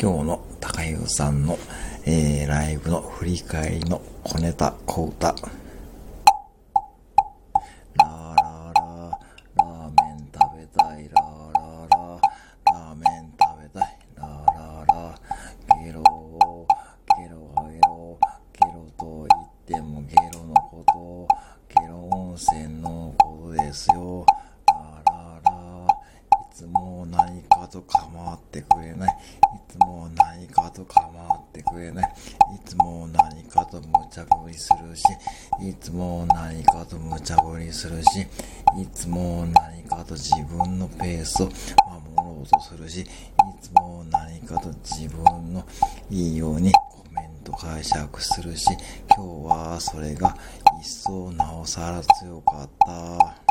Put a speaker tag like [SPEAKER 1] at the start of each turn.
[SPEAKER 1] 今日の高優さんの、えー、ライブの振り返りの小ネタ、小歌。ラーラーラー、ラーメン食べたい、ラーラーラー、ラーメン食べたい、ラーラーラ、ゲロゲロゲロ、ゲロと言ってもゲロのこと、ゲロ温泉のことですよ。ラーラーラ、いつも何かと構ってくれない。かと構ってくれない。いつも何かと無茶ぶりするし、いつも何かと無茶ぶりするし、いつも何かと自分のペースを守ろうとするし、いつも何かと自分のいいようにコメント解釈するし、今日はそれが一層なおさら強かった。